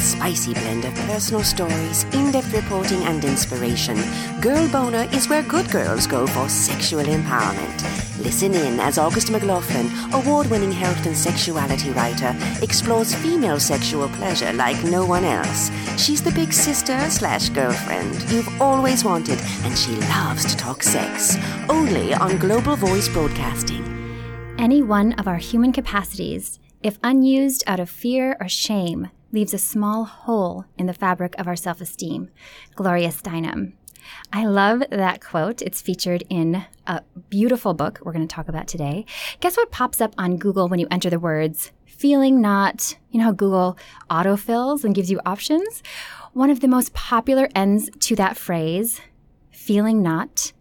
Spicy blend of personal stories, in depth reporting, and inspiration. Girl Boner is where good girls go for sexual empowerment. Listen in as August McLaughlin, award winning health and sexuality writer, explores female sexual pleasure like no one else. She's the big sister slash girlfriend you've always wanted, and she loves to talk sex. Only on Global Voice Broadcasting. Any one of our human capacities, if unused out of fear or shame, leaves a small hole in the fabric of our self esteem. Gloria Steinem. I love that quote. It's featured in a beautiful book we're going to talk about today. Guess what pops up on Google when you enter the words feeling not, you know how Google autofills and gives you options? One of the most popular ends to that phrase, feeling not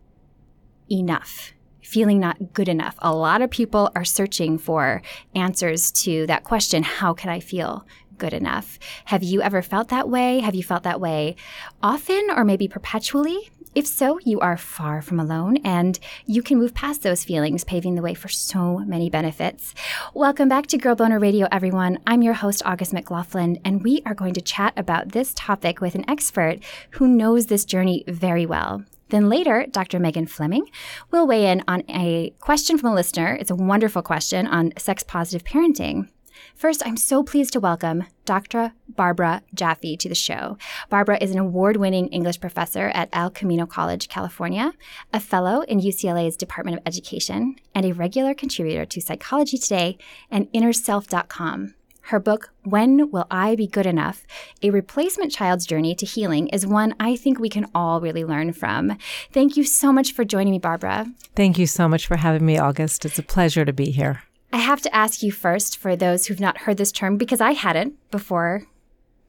enough feeling not good enough. A lot of people are searching for answers to that question how can I feel good enough? Have you ever felt that way? Have you felt that way often or maybe perpetually? If so, you are far from alone and you can move past those feelings, paving the way for so many benefits. Welcome back to Girl Boner Radio, everyone. I'm your host, August McLaughlin, and we are going to chat about this topic with an expert who knows this journey very well. Then later, Dr. Megan Fleming will weigh in on a question from a listener. It's a wonderful question on sex positive parenting. First, I'm so pleased to welcome Dr. Barbara Jaffe to the show. Barbara is an award winning English professor at El Camino College, California, a fellow in UCLA's Department of Education, and a regular contributor to Psychology Today and InnerSelf.com. Her book, When Will I Be Good Enough? A Replacement Child's Journey to Healing, is one I think we can all really learn from. Thank you so much for joining me, Barbara. Thank you so much for having me, August. It's a pleasure to be here. I have to ask you first, for those who've not heard this term, because I hadn't before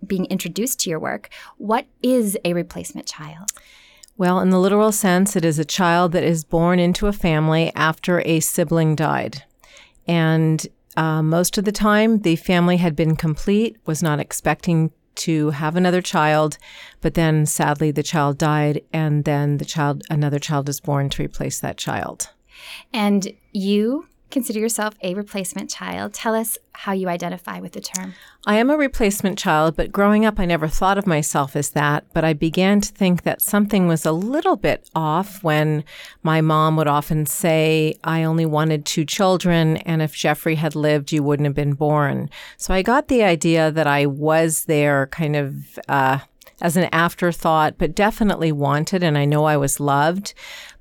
being introduced to your work, what is a replacement child? Well, in the literal sense, it is a child that is born into a family after a sibling died. And uh, most of the time, the family had been complete, was not expecting to have another child, but then sadly the child died, and then the child, another child is born to replace that child. And you consider yourself a replacement child. Tell us how you identify with the term. I am a replacement child, but growing up, I never thought of myself as that. But I began to think that something was a little bit off when my mom would often say, I only wanted two children, and if Jeffrey had lived, you wouldn't have been born. So I got the idea that I was there kind of. Uh, as an afterthought, but definitely wanted, and I know I was loved.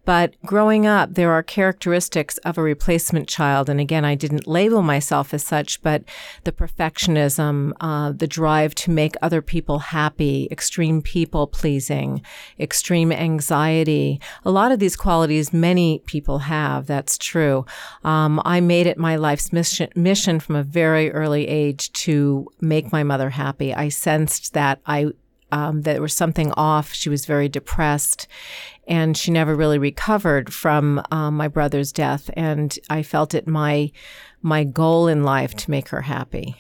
But growing up, there are characteristics of a replacement child. And again, I didn't label myself as such, but the perfectionism, uh, the drive to make other people happy, extreme people pleasing, extreme anxiety. A lot of these qualities many people have. That's true. Um, I made it my life's mission, mission from a very early age to make my mother happy. I sensed that I um, that there was something off. She was very depressed and she never really recovered from um, my brother's death. And I felt it my my goal in life to make her happy.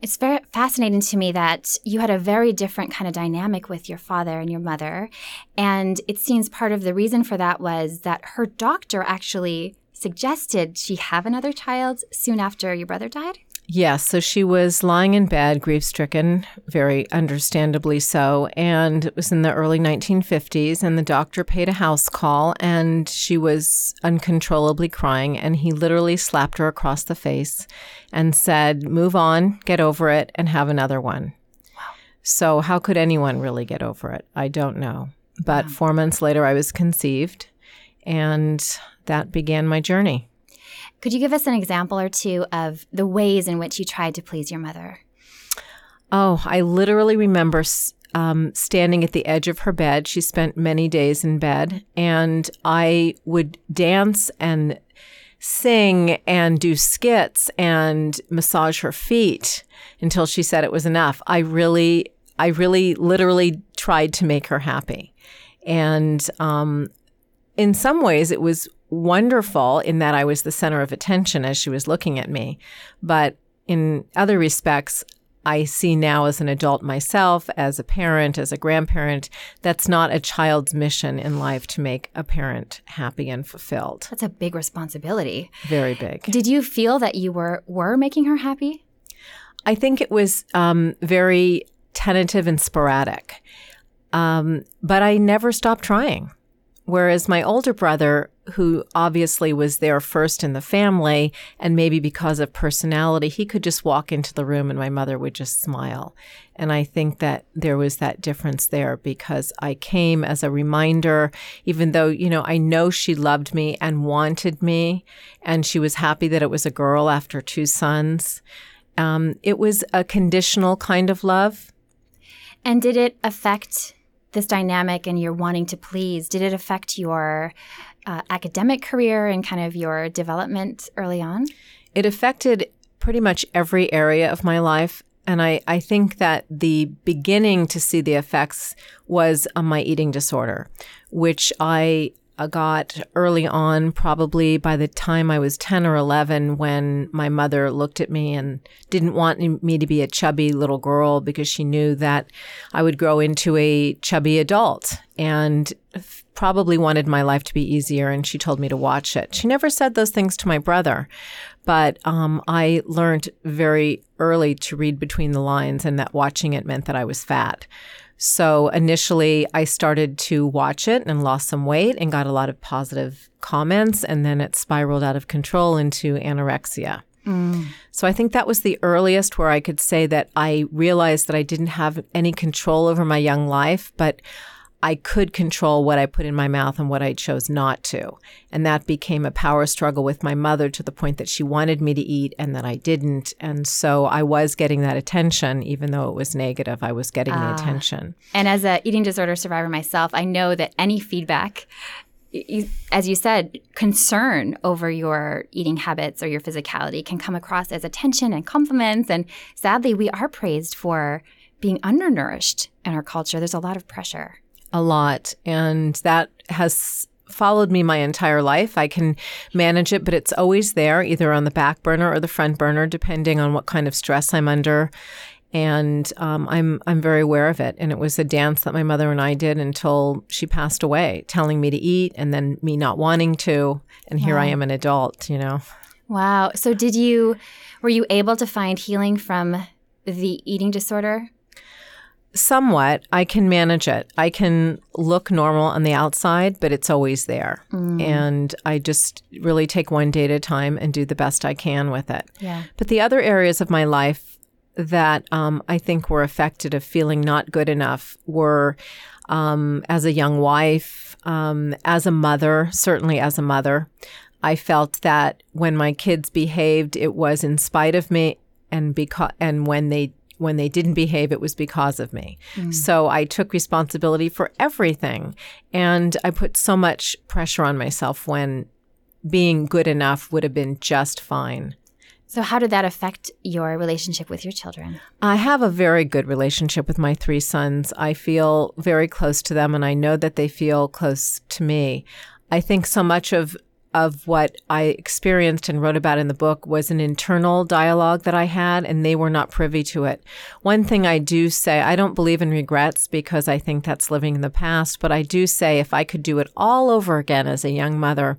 It's very fascinating to me that you had a very different kind of dynamic with your father and your mother. And it seems part of the reason for that was that her doctor actually suggested she have another child soon after your brother died. Yes, so she was lying in bed, grief stricken, very understandably so. And it was in the early 1950s, and the doctor paid a house call, and she was uncontrollably crying. And he literally slapped her across the face and said, Move on, get over it, and have another one. Wow. So, how could anyone really get over it? I don't know. But wow. four months later, I was conceived, and that began my journey. Could you give us an example or two of the ways in which you tried to please your mother? Oh, I literally remember um, standing at the edge of her bed. She spent many days in bed, and I would dance and sing and do skits and massage her feet until she said it was enough. I really, I really, literally tried to make her happy, and um, in some ways, it was wonderful in that I was the center of attention as she was looking at me. But in other respects, I see now as an adult myself, as a parent, as a grandparent, that's not a child's mission in life to make a parent happy and fulfilled. That's a big responsibility. Very big. Did you feel that you were were making her happy? I think it was um, very tentative and sporadic, um, but I never stopped trying. Whereas my older brother, who obviously was there first in the family, and maybe because of personality, he could just walk into the room and my mother would just smile. And I think that there was that difference there because I came as a reminder, even though, you know, I know she loved me and wanted me, and she was happy that it was a girl after two sons. Um, it was a conditional kind of love. And did it affect this dynamic and your wanting to please, did it affect your uh, academic career and kind of your development early on? It affected pretty much every area of my life. And I, I think that the beginning to see the effects was on my eating disorder, which I got early on, probably by the time I was 10 or 11, when my mother looked at me and didn't want me to be a chubby little girl because she knew that I would grow into a chubby adult and probably wanted my life to be easier. And she told me to watch it. She never said those things to my brother, but um, I learned very early to read between the lines and that watching it meant that I was fat. So initially, I started to watch it and lost some weight and got a lot of positive comments. And then it spiraled out of control into anorexia. Mm. So I think that was the earliest where I could say that I realized that I didn't have any control over my young life, but I could control what I put in my mouth and what I chose not to. And that became a power struggle with my mother to the point that she wanted me to eat and that I didn't. And so I was getting that attention, even though it was negative, I was getting uh, the ah. attention. And as a eating disorder survivor myself, I know that any feedback as you said, concern over your eating habits or your physicality can come across as attention and compliments. And sadly, we are praised for being undernourished in our culture. There's a lot of pressure a lot. And that has followed me my entire life. I can manage it, but it's always there, either on the back burner or the front burner, depending on what kind of stress I'm under. And um, I'm I'm very aware of it. And it was a dance that my mother and I did until she passed away, telling me to eat, and then me not wanting to. And here. I am, an adult. You know. Wow. So did you were you able to find healing from the eating disorder? Somewhat. I can manage it. I can look normal on the outside, but it's always there. Mm. And I just really take one day at a time and do the best I can with it. Yeah. But the other areas of my life that um, I think were affected of feeling not good enough were um, as a young wife, um, as a mother, certainly as a mother. I felt that when my kids behaved, it was in spite of me, and because and when they when they didn't behave, it was because of me. Mm. So I took responsibility for everything. And I put so much pressure on myself when being good enough would have been just fine. So, how did that affect your relationship with your children? I have a very good relationship with my three sons. I feel very close to them, and I know that they feel close to me. I think so much of of what I experienced and wrote about in the book was an internal dialogue that I had, and they were not privy to it. One thing I do say, I don't believe in regrets because I think that's living in the past, but I do say if I could do it all over again as a young mother,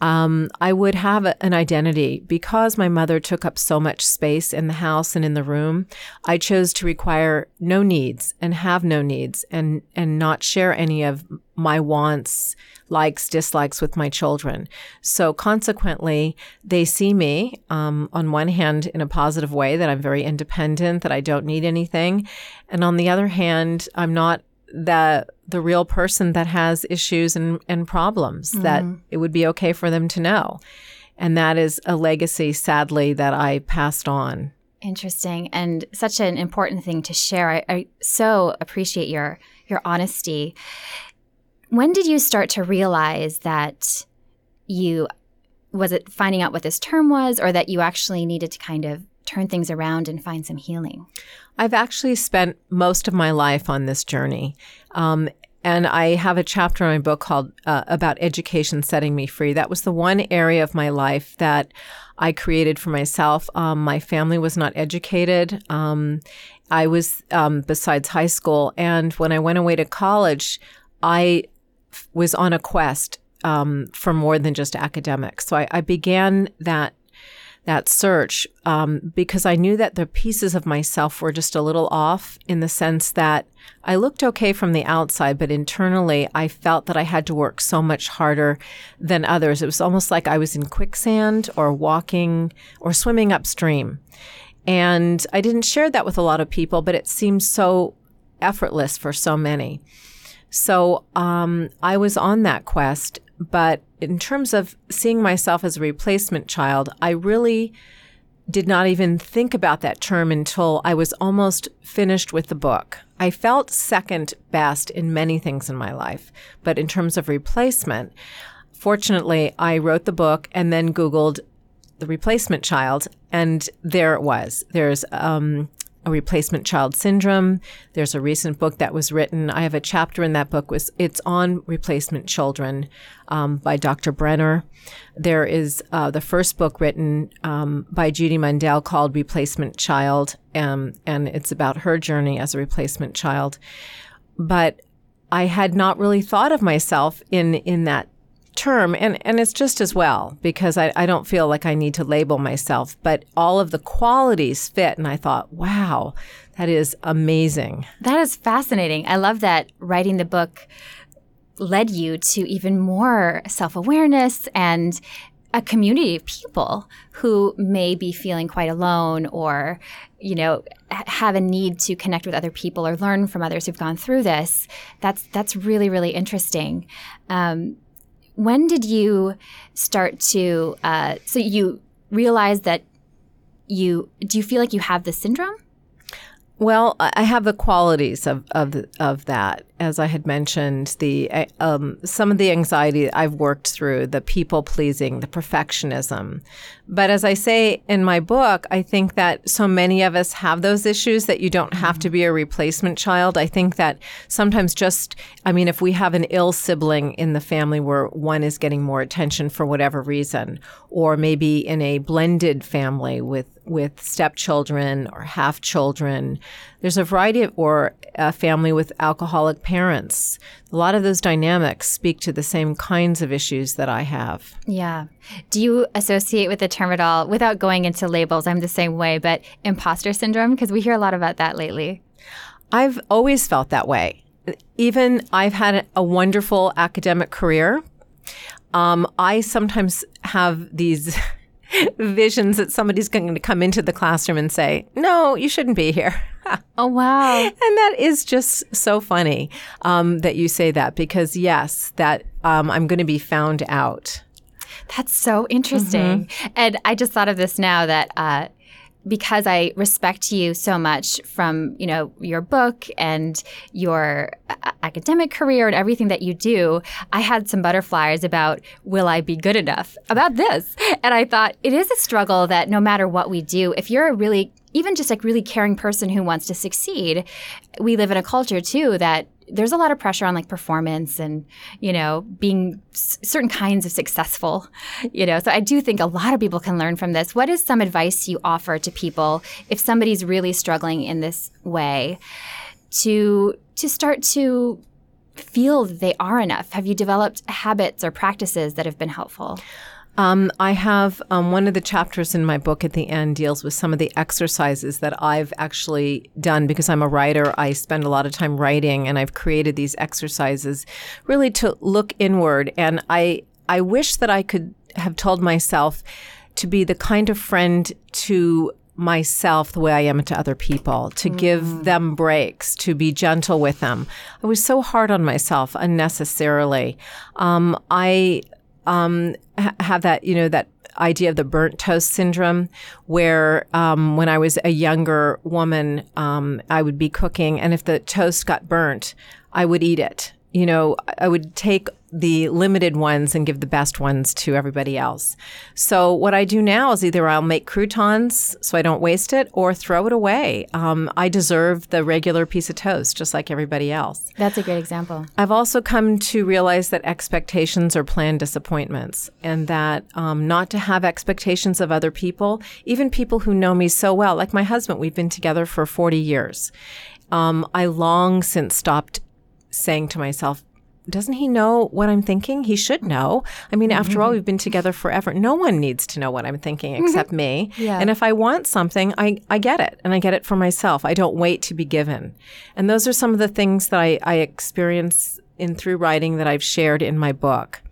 um, I would have an identity because my mother took up so much space in the house and in the room. I chose to require no needs and have no needs and and not share any of my wants, likes, dislikes with my children. So consequently, they see me um, on one hand in a positive way that I'm very independent, that I don't need anything, and on the other hand, I'm not the the real person that has issues and, and problems mm-hmm. that it would be okay for them to know. And that is a legacy, sadly, that I passed on. Interesting and such an important thing to share. I, I so appreciate your your honesty. When did you start to realize that you was it finding out what this term was or that you actually needed to kind of turn things around and find some healing? I've actually spent most of my life on this journey. Um, and I have a chapter in my book called uh, about education setting me free. That was the one area of my life that I created for myself. Um, my family was not educated. Um, I was um, besides high school, and when I went away to college, I f- was on a quest um, for more than just academics. So I, I began that that search um, because I knew that the pieces of myself were just a little off in the sense that I looked okay from the outside, but internally I felt that I had to work so much harder than others. It was almost like I was in quicksand or walking or swimming upstream. And I didn't share that with a lot of people, but it seemed so effortless for so many. So um, I was on that quest but in terms of seeing myself as a replacement child, I really did not even think about that term until I was almost finished with the book. I felt second best in many things in my life, but in terms of replacement, fortunately, I wrote the book and then Googled the replacement child, and there it was. There's um, a replacement child syndrome. There's a recent book that was written. I have a chapter in that book. Was it's on replacement children um, by Dr. Brenner. There is uh, the first book written um, by Judy Mandel called Replacement Child, um, and it's about her journey as a replacement child. But I had not really thought of myself in in that term and, and it's just as well because I, I don't feel like I need to label myself, but all of the qualities fit. And I thought, wow, that is amazing. That is fascinating. I love that writing the book led you to even more self awareness and a community of people who may be feeling quite alone or you know have a need to connect with other people or learn from others who've gone through this that's that's really really interesting um, when did you start to? Uh, so you realize that you do you feel like you have the syndrome? Well, I have the qualities of of of that, as I had mentioned. The um, some of the anxiety I've worked through, the people pleasing, the perfectionism. But as I say in my book, I think that so many of us have those issues that you don't have to be a replacement child. I think that sometimes just, I mean, if we have an ill sibling in the family where one is getting more attention for whatever reason, or maybe in a blended family with with stepchildren or half children. There's a variety of, or a family with alcoholic parents. A lot of those dynamics speak to the same kinds of issues that I have. Yeah. Do you associate with the term at all, without going into labels? I'm the same way, but imposter syndrome? Because we hear a lot about that lately. I've always felt that way. Even I've had a wonderful academic career. Um, I sometimes have these visions that somebody's going to come into the classroom and say, No, you shouldn't be here. oh, wow. And that is just so funny um, that you say that because, yes, that um, I'm going to be found out. That's so interesting. Mm-hmm. And I just thought of this now that uh, because I respect you so much from, you know, your book and your uh, academic career and everything that you do, I had some butterflies about will I be good enough about this. And I thought it is a struggle that no matter what we do, if you're a really even just like really caring person who wants to succeed, we live in a culture too that there's a lot of pressure on like performance and you know being s- certain kinds of successful you know so i do think a lot of people can learn from this. What is some advice you offer to people if somebody's really struggling in this way to to start to feel that they are enough? Have you developed habits or practices that have been helpful um, I have um, one of the chapters in my book at the end deals with some of the exercises that I've actually done because I'm a writer. I spend a lot of time writing, and I've created these exercises really to look inward. And I I wish that I could have told myself to be the kind of friend to myself the way I am to other people, to mm. give them breaks, to be gentle with them. I was so hard on myself unnecessarily. Um, I um, ha- have that, you know, that idea of the burnt toast syndrome, where um, when I was a younger woman, um, I would be cooking, and if the toast got burnt, I would eat it. You know, I would take the limited ones and give the best ones to everybody else. So what I do now is either I'll make croutons so I don't waste it or throw it away. Um, I deserve the regular piece of toast just like everybody else. That's a great example. I've also come to realize that expectations are planned disappointments and that um, not to have expectations of other people, even people who know me so well, like my husband, we've been together for 40 years. Um, I long since stopped saying to myself, doesn't he know what I'm thinking? He should know. I mean, after mm-hmm. all, we've been together forever. No one needs to know what I'm thinking mm-hmm. except me. Yeah. And if I want something, I, I get it and I get it for myself. I don't wait to be given. And those are some of the things that I, I experience in through writing that I've shared in my book.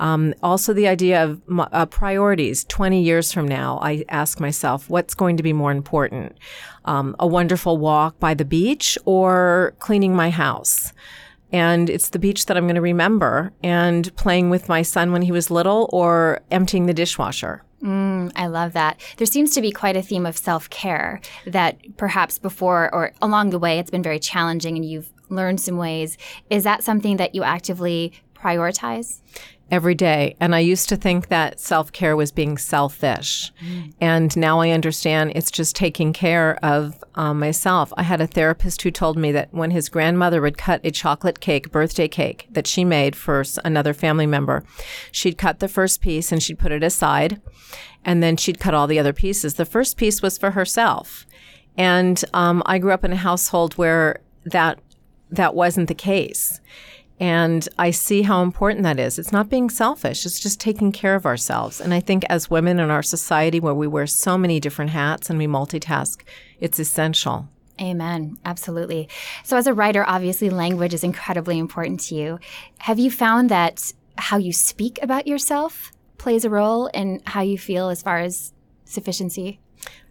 Um, also, the idea of uh, priorities. 20 years from now, I ask myself, what's going to be more important? Um, a wonderful walk by the beach or cleaning my house? And it's the beach that I'm going to remember and playing with my son when he was little or emptying the dishwasher. Mm, I love that. There seems to be quite a theme of self care that perhaps before or along the way it's been very challenging and you've learned some ways. Is that something that you actively prioritize? Every day. And I used to think that self care was being selfish. Mm. And now I understand it's just taking care of um, myself. I had a therapist who told me that when his grandmother would cut a chocolate cake, birthday cake that she made for another family member, she'd cut the first piece and she'd put it aside. And then she'd cut all the other pieces. The first piece was for herself. And um, I grew up in a household where that that wasn't the case. And I see how important that is. It's not being selfish, it's just taking care of ourselves. And I think as women in our society where we wear so many different hats and we multitask, it's essential. Amen. Absolutely. So, as a writer, obviously language is incredibly important to you. Have you found that how you speak about yourself plays a role in how you feel as far as sufficiency?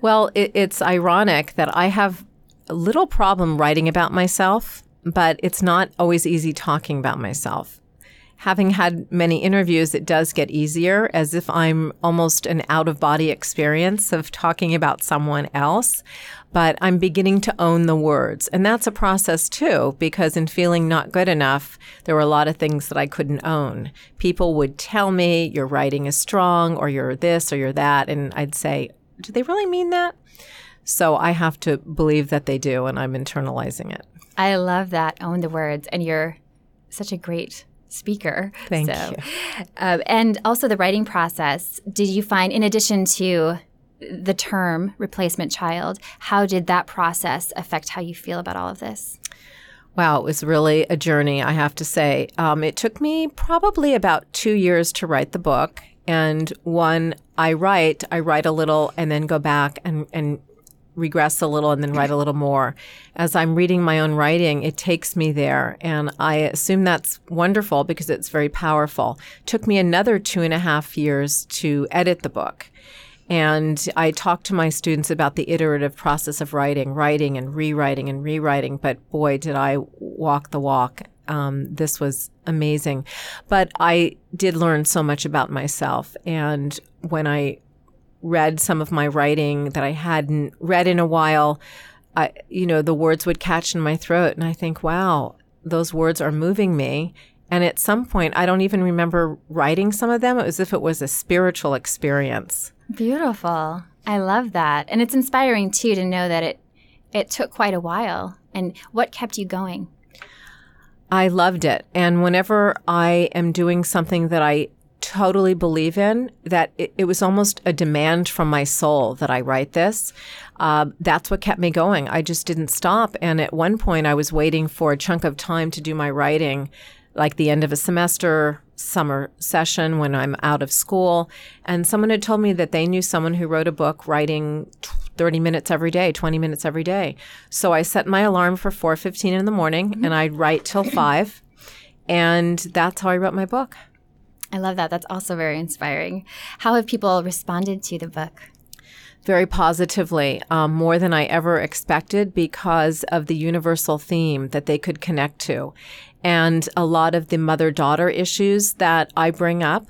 Well, it, it's ironic that I have a little problem writing about myself but it's not always easy talking about myself. Having had many interviews, it does get easier as if I'm almost an out of body experience of talking about someone else. But I'm beginning to own the words. And that's a process too, because in feeling not good enough, there were a lot of things that I couldn't own. People would tell me, your writing is strong, or you're this, or you're that. And I'd say, do they really mean that? So I have to believe that they do, and I'm internalizing it. I love that. Own the words. And you're such a great speaker. Thank so, you. Uh, and also the writing process. Did you find, in addition to the term replacement child, how did that process affect how you feel about all of this? Wow, it was really a journey, I have to say. Um, it took me probably about two years to write the book. And when I write, I write a little and then go back and, and regress a little and then write a little more. As I'm reading my own writing, it takes me there. And I assume that's wonderful because it's very powerful. Took me another two and a half years to edit the book. And I talk to my students about the iterative process of writing, writing and rewriting and rewriting. But boy, did I walk the walk. Um, this was amazing. But I did learn so much about myself. And when I read some of my writing that I hadn't read in a while, I, you know, the words would catch in my throat. And I think, wow, those words are moving me. And at some point, I don't even remember writing some of them. It was as if it was a spiritual experience. Beautiful. I love that. And it's inspiring too to know that it it took quite a while. And what kept you going? I loved it. And whenever I am doing something that I totally believe in that it, it, was almost a demand from my soul that I write this. Uh, that's what kept me going. I just didn't stop. And at one point, I was waiting for a chunk of time to do my writing, like the end of a semester, summer session when I'm out of school. And someone had told me that they knew someone who wrote a book writing 30 minutes every day, 20 minutes every day. So I set my alarm for 4:15 in the morning mm-hmm. and I'd write till 5. And that's how I wrote my book. I love that. That's also very inspiring. How have people responded to the book? Very positively, um, more than I ever expected because of the universal theme that they could connect to. And a lot of the mother daughter issues that I bring up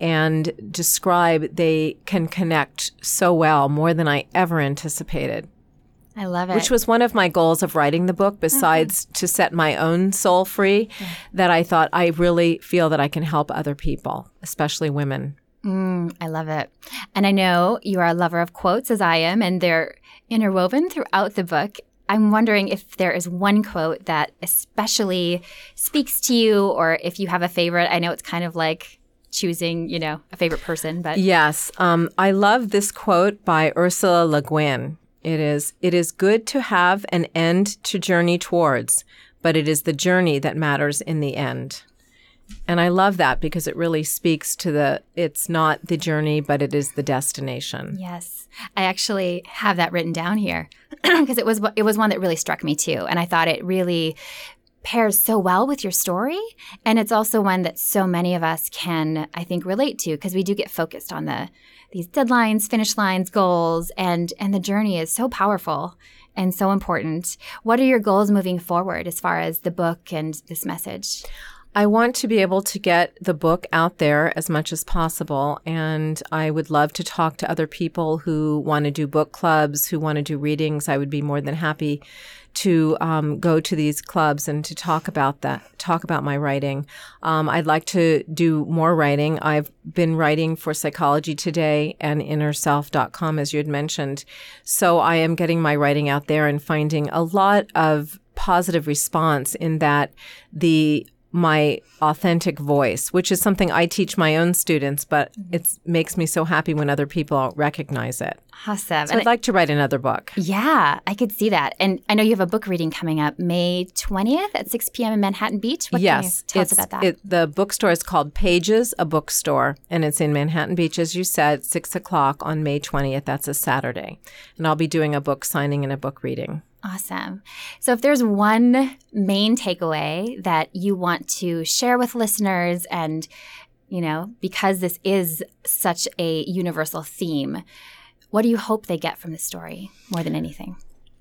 and describe, they can connect so well, more than I ever anticipated. I love it. Which was one of my goals of writing the book, besides to set my own soul free, that I thought I really feel that I can help other people, especially women. Mm, I love it. And I know you are a lover of quotes, as I am, and they're interwoven throughout the book. I'm wondering if there is one quote that especially speaks to you, or if you have a favorite. I know it's kind of like choosing, you know, a favorite person, but Yes, um, I love this quote by Ursula Le Guin. It is, it is good to have an end to journey towards, but it is the journey that matters in the end. And I love that because it really speaks to the, it's not the journey, but it is the destination. Yes, I actually have that written down here because it was it was one that really struck me too, and I thought it really pairs so well with your story, and it's also one that so many of us can I think relate to because we do get focused on the these deadlines, finish lines, goals, and and the journey is so powerful and so important. What are your goals moving forward as far as the book and this message? I want to be able to get the book out there as much as possible. And I would love to talk to other people who want to do book clubs, who want to do readings. I would be more than happy to um, go to these clubs and to talk about that, talk about my writing. Um, I'd like to do more writing. I've been writing for Psychology Today and InnerSelf.com, as you had mentioned. So I am getting my writing out there and finding a lot of positive response in that the my authentic voice, which is something I teach my own students, but mm-hmm. it makes me so happy when other people recognize it. Awesome. So And I'd like to write another book. Yeah, I could see that. And I know you have a book reading coming up May 20th at 6 p.m. in Manhattan Beach. What yes, can you tell us about that? It, the bookstore is called Pages, a bookstore, and it's in Manhattan Beach, as you said, six o'clock on May 20th. That's a Saturday. And I'll be doing a book signing and a book reading. Awesome. So, if there's one main takeaway that you want to share with listeners, and, you know, because this is such a universal theme, what do you hope they get from the story more than anything?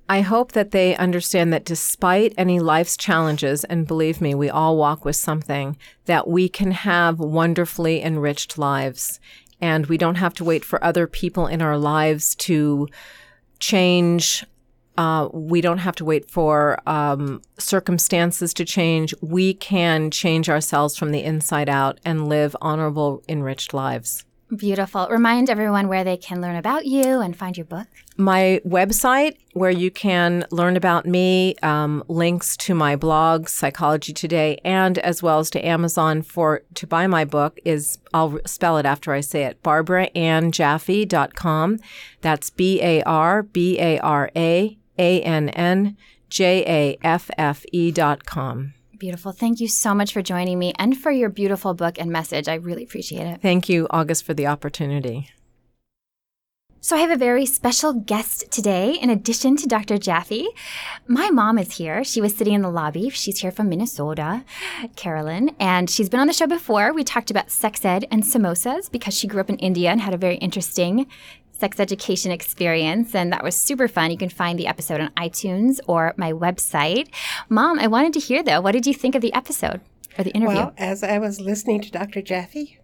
I hope that they understand that despite any life's challenges, and believe me, we all walk with something, that we can have wonderfully enriched lives. And we don't have to wait for other people in our lives to change. Uh, we don't have to wait for um, circumstances to change. We can change ourselves from the inside out and live honorable, enriched lives. Beautiful. Remind everyone where they can learn about you and find your book. my website where you can learn about me, um, links to my blog, Psychology Today, and as well as to Amazon for to buy my book is I'll spell it after I say it, barbaraannjaffe.com. That's B A R B A R A A N N J A F F E dot com. Beautiful. Thank you so much for joining me and for your beautiful book and message. I really appreciate it. Thank you, August, for the opportunity. So, I have a very special guest today, in addition to Dr. Jaffe. My mom is here. She was sitting in the lobby. She's here from Minnesota, Carolyn, and she's been on the show before. We talked about sex ed and samosas because she grew up in India and had a very interesting sex education experience, and that was super fun. You can find the episode on iTunes or my website. Mom, I wanted to hear though, what did you think of the episode or the interview? Well, as I was listening to Dr. Jaffe,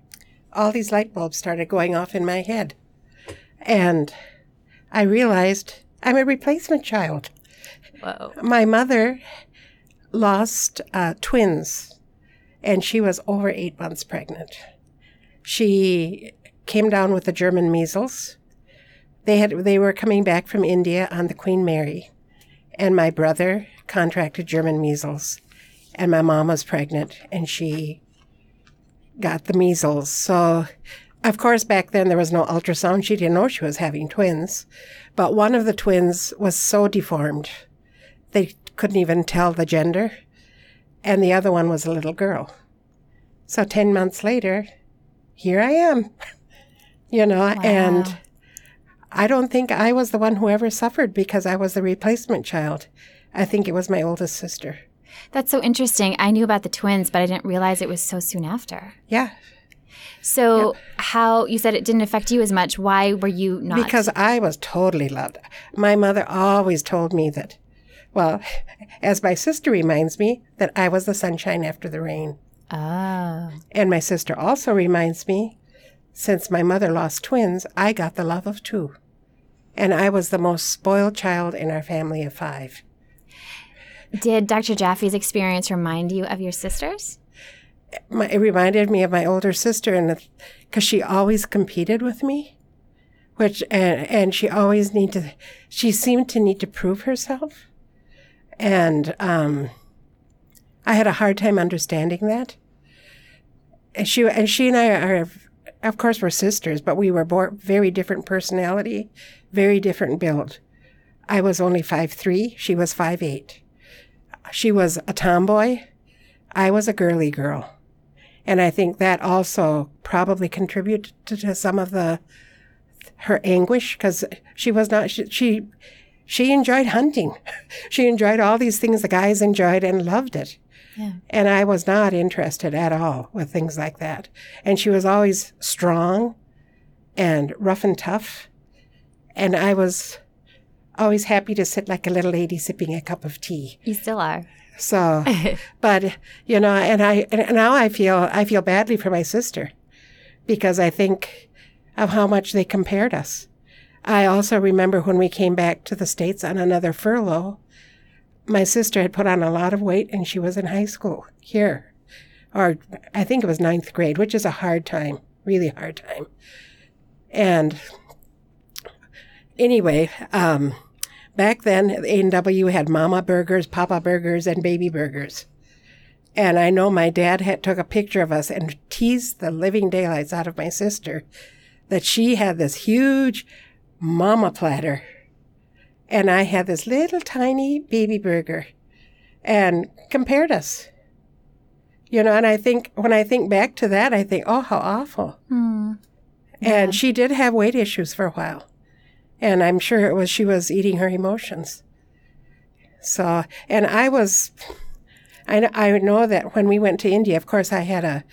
all these light bulbs started going off in my head. And I realized I'm a replacement child. Whoa. My mother lost uh, twins, and she was over eight months pregnant. She came down with the German measles. They had they were coming back from India on the Queen Mary, and my brother contracted German measles, and my mom was pregnant, and she got the measles. So, of course, back then there was no ultrasound. She didn't know she was having twins, but one of the twins was so deformed they couldn't even tell the gender, and the other one was a little girl. So ten months later, here I am. You know, and I don't think I was the one who ever suffered because I was the replacement child. I think it was my oldest sister. That's so interesting. I knew about the twins, but I didn't realize it was so soon after. Yeah, So, how you said it didn't affect you as much? Why were you not? because I was totally loved. My mother always told me that, well, as my sister reminds me, that I was the sunshine after the rain. oh, And my sister also reminds me, since my mother lost twins, I got the love of two. And I was the most spoiled child in our family of five. Did Dr. Jaffe's experience remind you of your sisters? My, it reminded me of my older sister, and because she always competed with me, which and and she always need to, she seemed to need to prove herself, and um, I had a hard time understanding that. And she and she and I are, of course, we're sisters, but we were born very different personality, very different build. I was only five three. She was five eight. She was a tomboy. I was a girly girl. And I think that also probably contributed to some of the her anguish because she was not she, she she enjoyed hunting. She enjoyed all these things the guys enjoyed and loved it. Yeah. And I was not interested at all with things like that. And she was always strong and rough and tough. And I was always happy to sit like a little lady sipping a cup of tea. You still are. So, but you know, and I and now I feel I feel badly for my sister because I think of how much they compared us. I also remember when we came back to the states on another furlough, my sister had put on a lot of weight and she was in high school here, or I think it was ninth grade, which is a hard time, really hard time. And anyway, um, back then A&W had mama burgers, papa burgers, and baby burgers. And I know my dad had took a picture of us and teased the living daylights out of my sister that she had this huge mama platter and I had this little tiny baby burger and compared us. You know, and I think when I think back to that, I think, oh, how awful. Hmm. And she did have weight issues for a while. And I'm sure it was she was eating her emotions. So, and I was, I, I know that when we went to India, of course, I had a,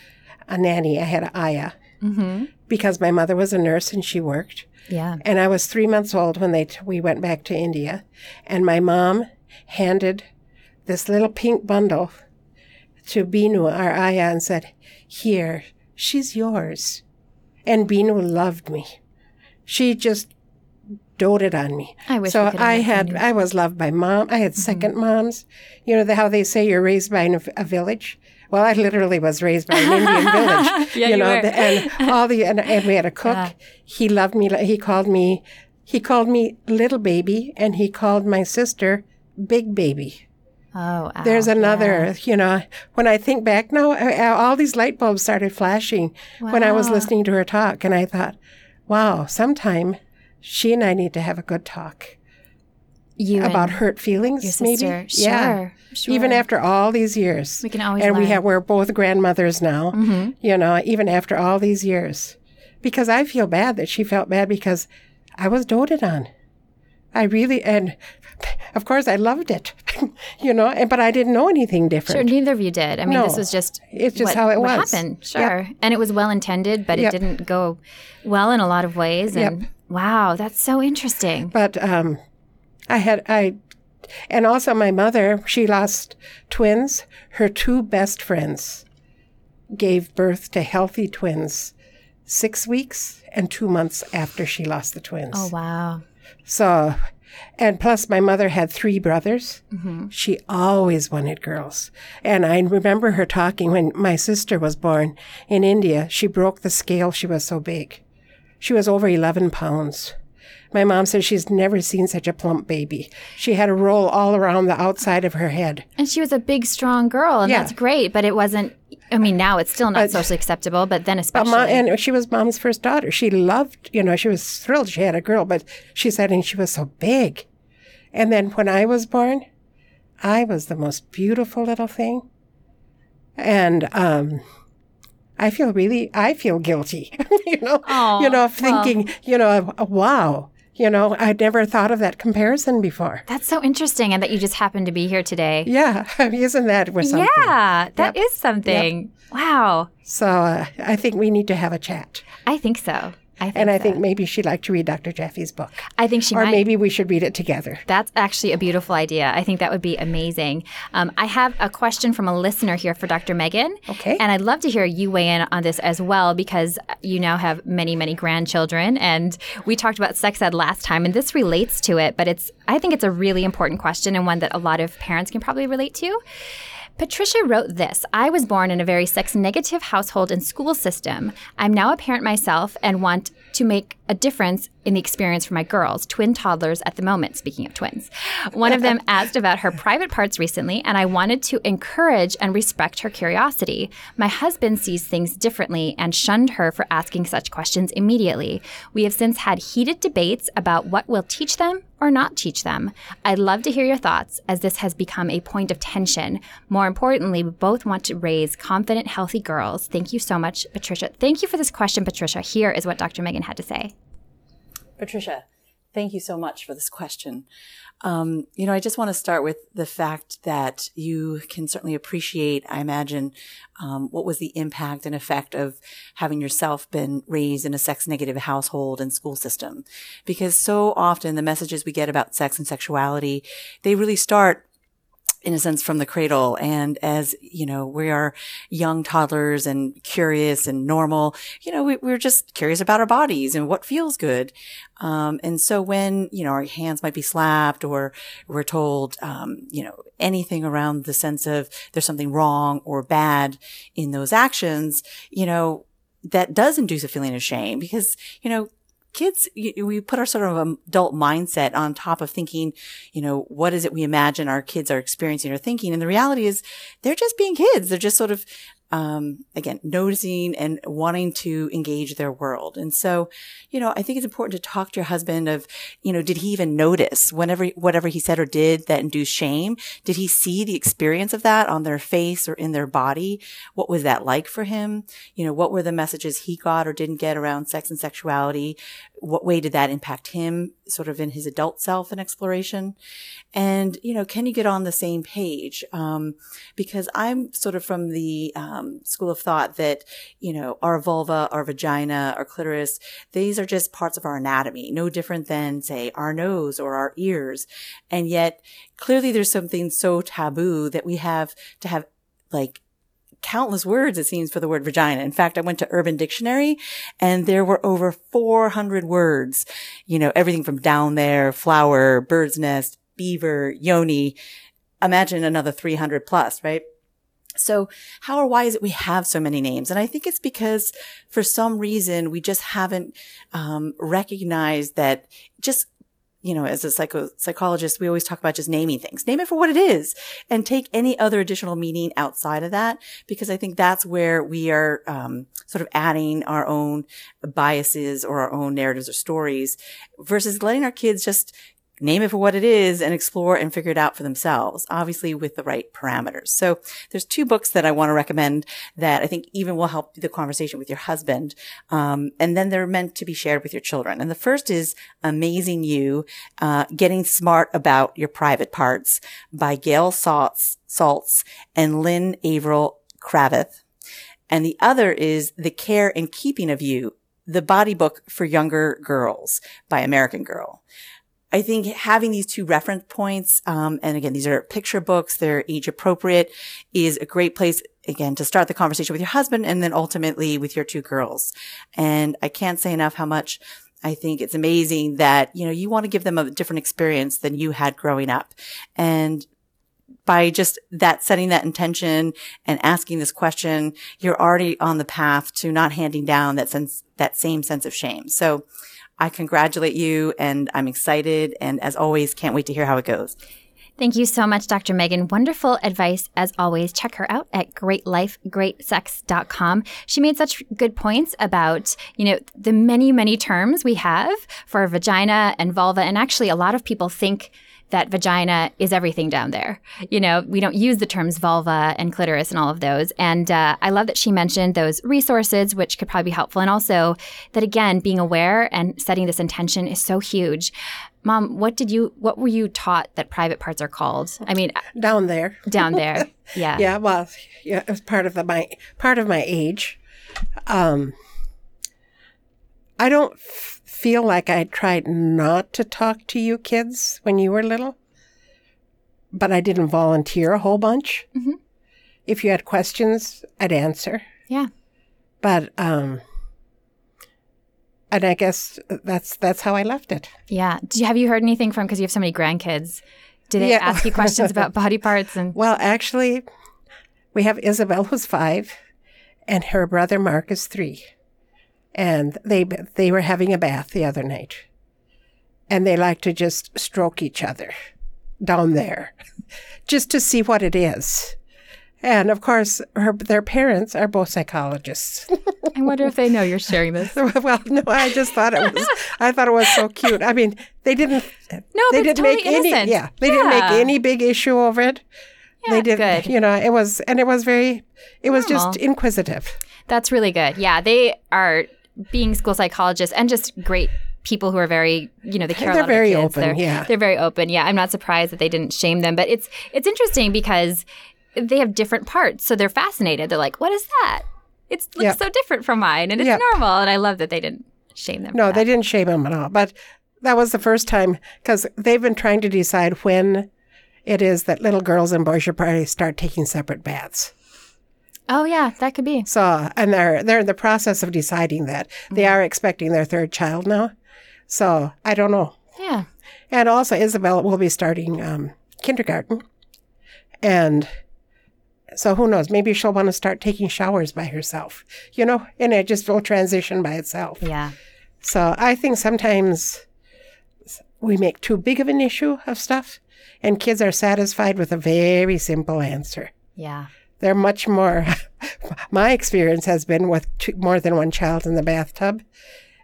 a nanny, I had a ayah, Mm-hmm. Because my mother was a nurse and she worked. Yeah. And I was three months old when they t- we went back to India, and my mom handed this little pink bundle to Binu, our ayah, and said, "Here, she's yours." And Binu loved me. She just doted on me. I wish so. could I had. I was loved by mom. I had mm-hmm. 2nd moms. You know the, how they say you're raised by an, a village. Well, I literally was raised by an Indian village. Yeah, you you know, and all the and, and we had a cook. Yeah. He loved me. He called me. He called me little baby, and he called my sister big baby. Oh, ow, There's another. yeah. You know, when I think back now, all these light bulbs started flashing when I was listening to her talk, and I thought, wow, sometime she and I need to have a good talk You about hurt feelings. maybe, sister. yeah. Sure, sure. Even after all these years, We can always and we have we're both grandmothers now. Mm-hmm. You know, even after all these years, because I feel bad that she felt bad because I was doted on. I really and of course I loved it, you know, and, but I didn't know anything Sure, different. neither of you did. I mean, this was just It's just what, how it was. happened. Sure, and it was well intended, but Yep. it didn't go well in a lot of ways. And wow, that's so interesting. But um, I had I, and also my mother. She lost twins. Her two best friends gave birth to healthy twins, six weeks and two months after she lost the twins. Oh wow, So, and plus my mother had three brothers. Mm-hmm. She always wanted girls. And I remember her talking when my sister was born in India. She broke the scale. She was so big. She was over 11 pounds. My mom says she's never seen such a plump baby. She had a roll all around the outside of her head. and she was a big, strong girl, and Yeah. that's great. But it wasn't. I mean, now it's still not socially acceptable, but then especially. mom, and she was mom's first daughter. She loved, you know, she was thrilled she had a girl, but she said, and she was so big. And then when I was born, I was the most beautiful little thing. And um, I feel really, I feel guilty, you know, Aw, you know, of well. thinking, you know, wow, you know, I'd never thought of that comparison before. that's so interesting, and that you just happened to be here today. Yeah, isn't that was something? Yeah, that is Yep. something. Wow, So uh, I think we need to have a chat. I think so. I think and I so. think maybe she'd like to read Dr. Jeffy's book. I think she or might. maybe we should read it together. That's actually a beautiful idea. I think that would be amazing. Um, I have a question from a listener here for Dr. Megan. Okay. And I'd love to hear you weigh in on this as well because you now have many, many grandchildren. And we talked about sex ed last time, and this relates to it, but it's I think it's a really important question and one that a lot of parents can probably relate to. Patricia wrote this I was born in a very sex negative household and school system. I'm now a parent myself and want to make a difference in the experience for my girls, twin toddlers at the moment, speaking of twins. One of them asked about her private parts recently, and I wanted to encourage and respect her curiosity. My husband sees things differently and shunned her for asking such questions immediately. We have since had heated debates about what will teach them or not teach them. I'd love to hear your thoughts as this has become a point of tension. More importantly, we both want to raise confident, healthy girls. Thank you so much, Patricia. Thank you for this question, Patricia. Here is what Dr. Megan had to say. Patricia, thank you so much for this question. Um, you know, I just want to start with the fact that you can certainly appreciate, I imagine, um, what was the impact and effect of having yourself been raised in a sex negative household and school system. Because so often the messages we get about sex and sexuality, they really start in a sense from the cradle. And as, you know, we are young toddlers and curious and normal, you know, we, we're just curious about our bodies and what feels good. Um, and so when, you know, our hands might be slapped or we're told, um, you know, anything around the sense of there's something wrong or bad in those actions, you know, that does induce a feeling of shame because, you know, kids, we put our sort of adult mindset on top of thinking, you know, what is it we imagine our kids are experiencing or thinking? And the reality is they're just being kids. They're just sort of, um, again, noticing and wanting to engage their world. And so, you know, I think it's important to talk to your husband of, you know, did he even notice whenever, whatever he said or did that induced shame? Did he see the experience of that on their face or in their body? What was that like for him? You know, what were the messages he got or didn't get around sex and sexuality? What way did that impact him sort of in his adult self and exploration? And, you know, can you get on the same page? Um, because I'm sort of from the, um, school of thought that, you know, our vulva, our vagina, our clitoris, these are just parts of our anatomy, no different than, say, our nose or our ears. And yet clearly there's something so taboo that we have to have like countless words, it seems, for the word vagina. In fact, I went to Urban Dictionary and there were over 400 words, you know, everything from down there, flower, bird's nest, beaver, yoni. Imagine another 300 plus, right? So how or why is it we have so many names? And I think it's because for some reason we just haven't um, recognized that just you know, as a psycho psychologist, we always talk about just naming things. Name it for what it is and take any other additional meaning outside of that, because I think that's where we are, um, sort of adding our own biases or our own narratives or stories versus letting our kids just name it for what it is and explore and figure it out for themselves, obviously with the right parameters. So there's two books that I want to recommend that I think even will help the conversation with your husband. Um, and then they're meant to be shared with your children. And the first is Amazing You, uh, Getting Smart About Your Private Parts by Gail Saltz, Saltz and Lynn Averill Kravitz. And the other is The Care and Keeping of You, the body book for younger girls by American Girl. I think having these two reference points, um, and again, these are picture books, they're age appropriate, is a great place, again, to start the conversation with your husband and then ultimately with your two girls. And I can't say enough how much I think it's amazing that, you know, you want to give them a different experience than you had growing up. And by just that setting that intention and asking this question, you're already on the path to not handing down that sense, that same sense of shame. So I congratulate you and I'm excited. And as always, can't wait to hear how it goes. Thank you so much, Dr. Megan. Wonderful advice as always. Check her out at greatlifegreatsex.com. She made such good points about, you know, the many, many terms we have for vagina and vulva. And actually, a lot of people think that vagina is everything down there. You know, we don't use the terms vulva and clitoris and all of those. And uh, I love that she mentioned those resources, which could probably be helpful. And also that, again, being aware and setting this intention is so huge. Mom, what did you, what were you taught that private parts are called? I mean, Down there. down there. Yeah. Yeah, well, yeah, it was part of the my part of my age. Um, I don't f- feel like I tried not to talk to you kids when you were little, but I didn't volunteer a whole bunch. Mhm. If you had questions, I'd answer. Yeah. But um, and I guess that's that's how I left it. Yeah. Do you, have you heard anything from, because you have so many grandkids? Do they Yeah. ask you questions about body parts and Well, actually, we have Isabel who's five, and her brother Mark is three, and they they were having a bath the other night, and they like to just stroke each other down there, just to see what it is. And of course, her their parents are both psychologists. I wonder if they know you're sharing this. well, no, I just thought it was. I thought it was so cute. I mean, they didn't. No, they didn't totally make any. innocent. Yeah, they didn't make any big issue over it. Yeah, they did. good. You know, it was, and it was very. It was just inquisitive. That's really good. Yeah, they are being school psychologists and just great people who are very, you know, they care a They're very kids. open, They're, yeah. they're very open. Yeah, I'm not surprised that they didn't shame them, but it's it's interesting because they have different parts, so they're fascinated. They're like, "What is that? It looks Yep. so different from mine, and it's Yep. normal." And I love that they didn't shame them. No, they didn't shame them at all. But that was the first time because they've been trying to decide when it is that little girls and boys should probably start taking separate baths. Oh yeah, that could be. So, and they're they're in the process of deciding that. They Mm-hmm. are expecting their third child now. So I don't know. Yeah. And also, Isabel will be starting um, kindergarten. And so who knows? Maybe she'll want to start taking showers by herself, you know, and it just will transition by itself. Yeah. So I think sometimes we make too big of an issue of stuff, and kids are satisfied with a very simple answer. Yeah. They're much more, my experience has been with two, more than one child in the bathtub,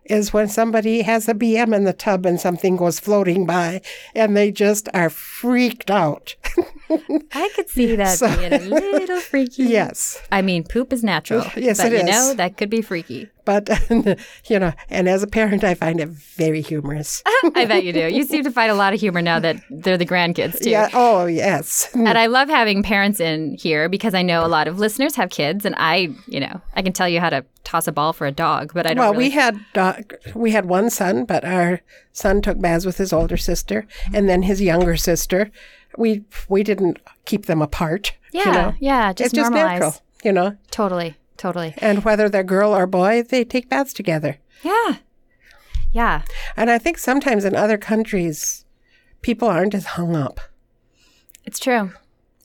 is when somebody has a BM in the tub and something goes floating by and they just are freaked out. I could see that So- being a little freaky. yes. I mean, poop is natural. Yes, but it you is. know, that could be freaky. But, you know, and as a parent, I find it very humorous. I bet you do. You seem to find a lot of humor now that they're the grandkids too. Yeah. Oh, yes. And I love having parents in here because I know a lot of listeners have kids, and I, you know, I can tell you how to toss a ball for a dog, but I don't. Well, really- we had dog, we had one son, but our son took baths with his older sister, and then his younger sister. We we didn't keep them apart. yeah, you know? yeah, just it's just natural, you know. Totally, totally. And whether they're girl or boy, they take baths together. Yeah, yeah, And I think sometimes in other countries, people aren't as hung up. it's true.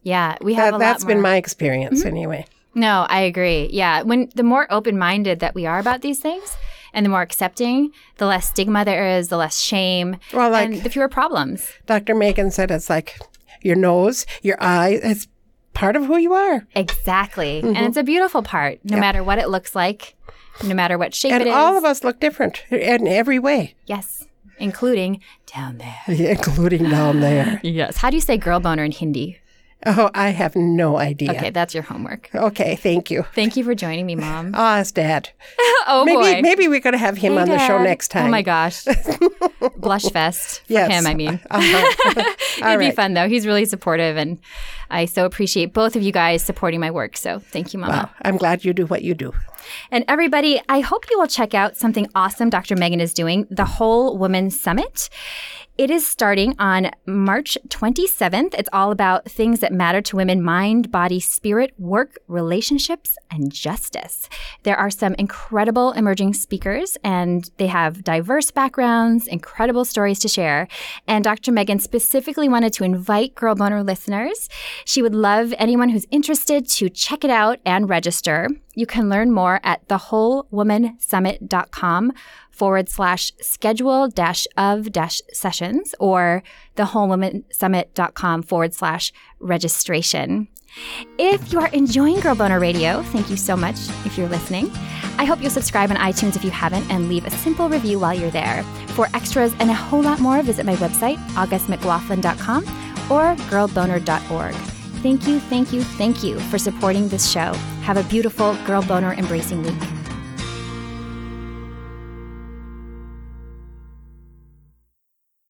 Yeah, we have That, a lot that's been Mm-hmm. my experience anyway. No, I agree. Yeah, when the more open-minded that we are about these things, and the more accepting, the less stigma there is, the less shame, Well, like- and the fewer problems. Dr. Megan said it's like your nose, your eye, it's part of who you are. Exactly, Mm-hmm. and it's a beautiful part, no matter what it looks like, no matter what shape And it is. all of us look different in every way, Yes, including down there. including down there. Yes. How do you say girl boner in Hindi? Oh, I have no idea. Okay, that's your homework. Okay, thank you. Thank you for joining me, Mom. Oh, it's Dad. oh Maybe boy. maybe we could have him Hey, on the show next time. Oh my gosh. Blush fest for Yes. him, I mean. Uh-huh. It'd be fun though. He's really supportive and I so appreciate both of you guys supporting my work. So thank you, Mama. Well, I'm glad you do what you do. And everybody, I hope you will check out something awesome Dr. Megan is doing, the Whole Woman Summit. It is starting on March 27th. It's all about things that matter to women mind, body, spirit, work, relationships, and justice. There are some incredible emerging speakers, and they have diverse backgrounds, incredible stories to share. And Dr. Megan specifically wanted to invite Girl Boner listeners. She would love anyone who's interested to check it out and register. You can learn more at thewholewomansummit.com forward slash schedule dash of dash sessions or thewholewomansummit.com forward slash registration. If you are enjoying Girl Boner Radio, thank you so much if you're listening. I hope you'll subscribe on iTunes if you haven't and leave a simple review while you're there. For extras and a whole lot more, visit my website, augustmclaughlin.com or girlboner.org. Thank you, thank you, thank you for supporting this show. Have a beautiful Girl Boner embracing week.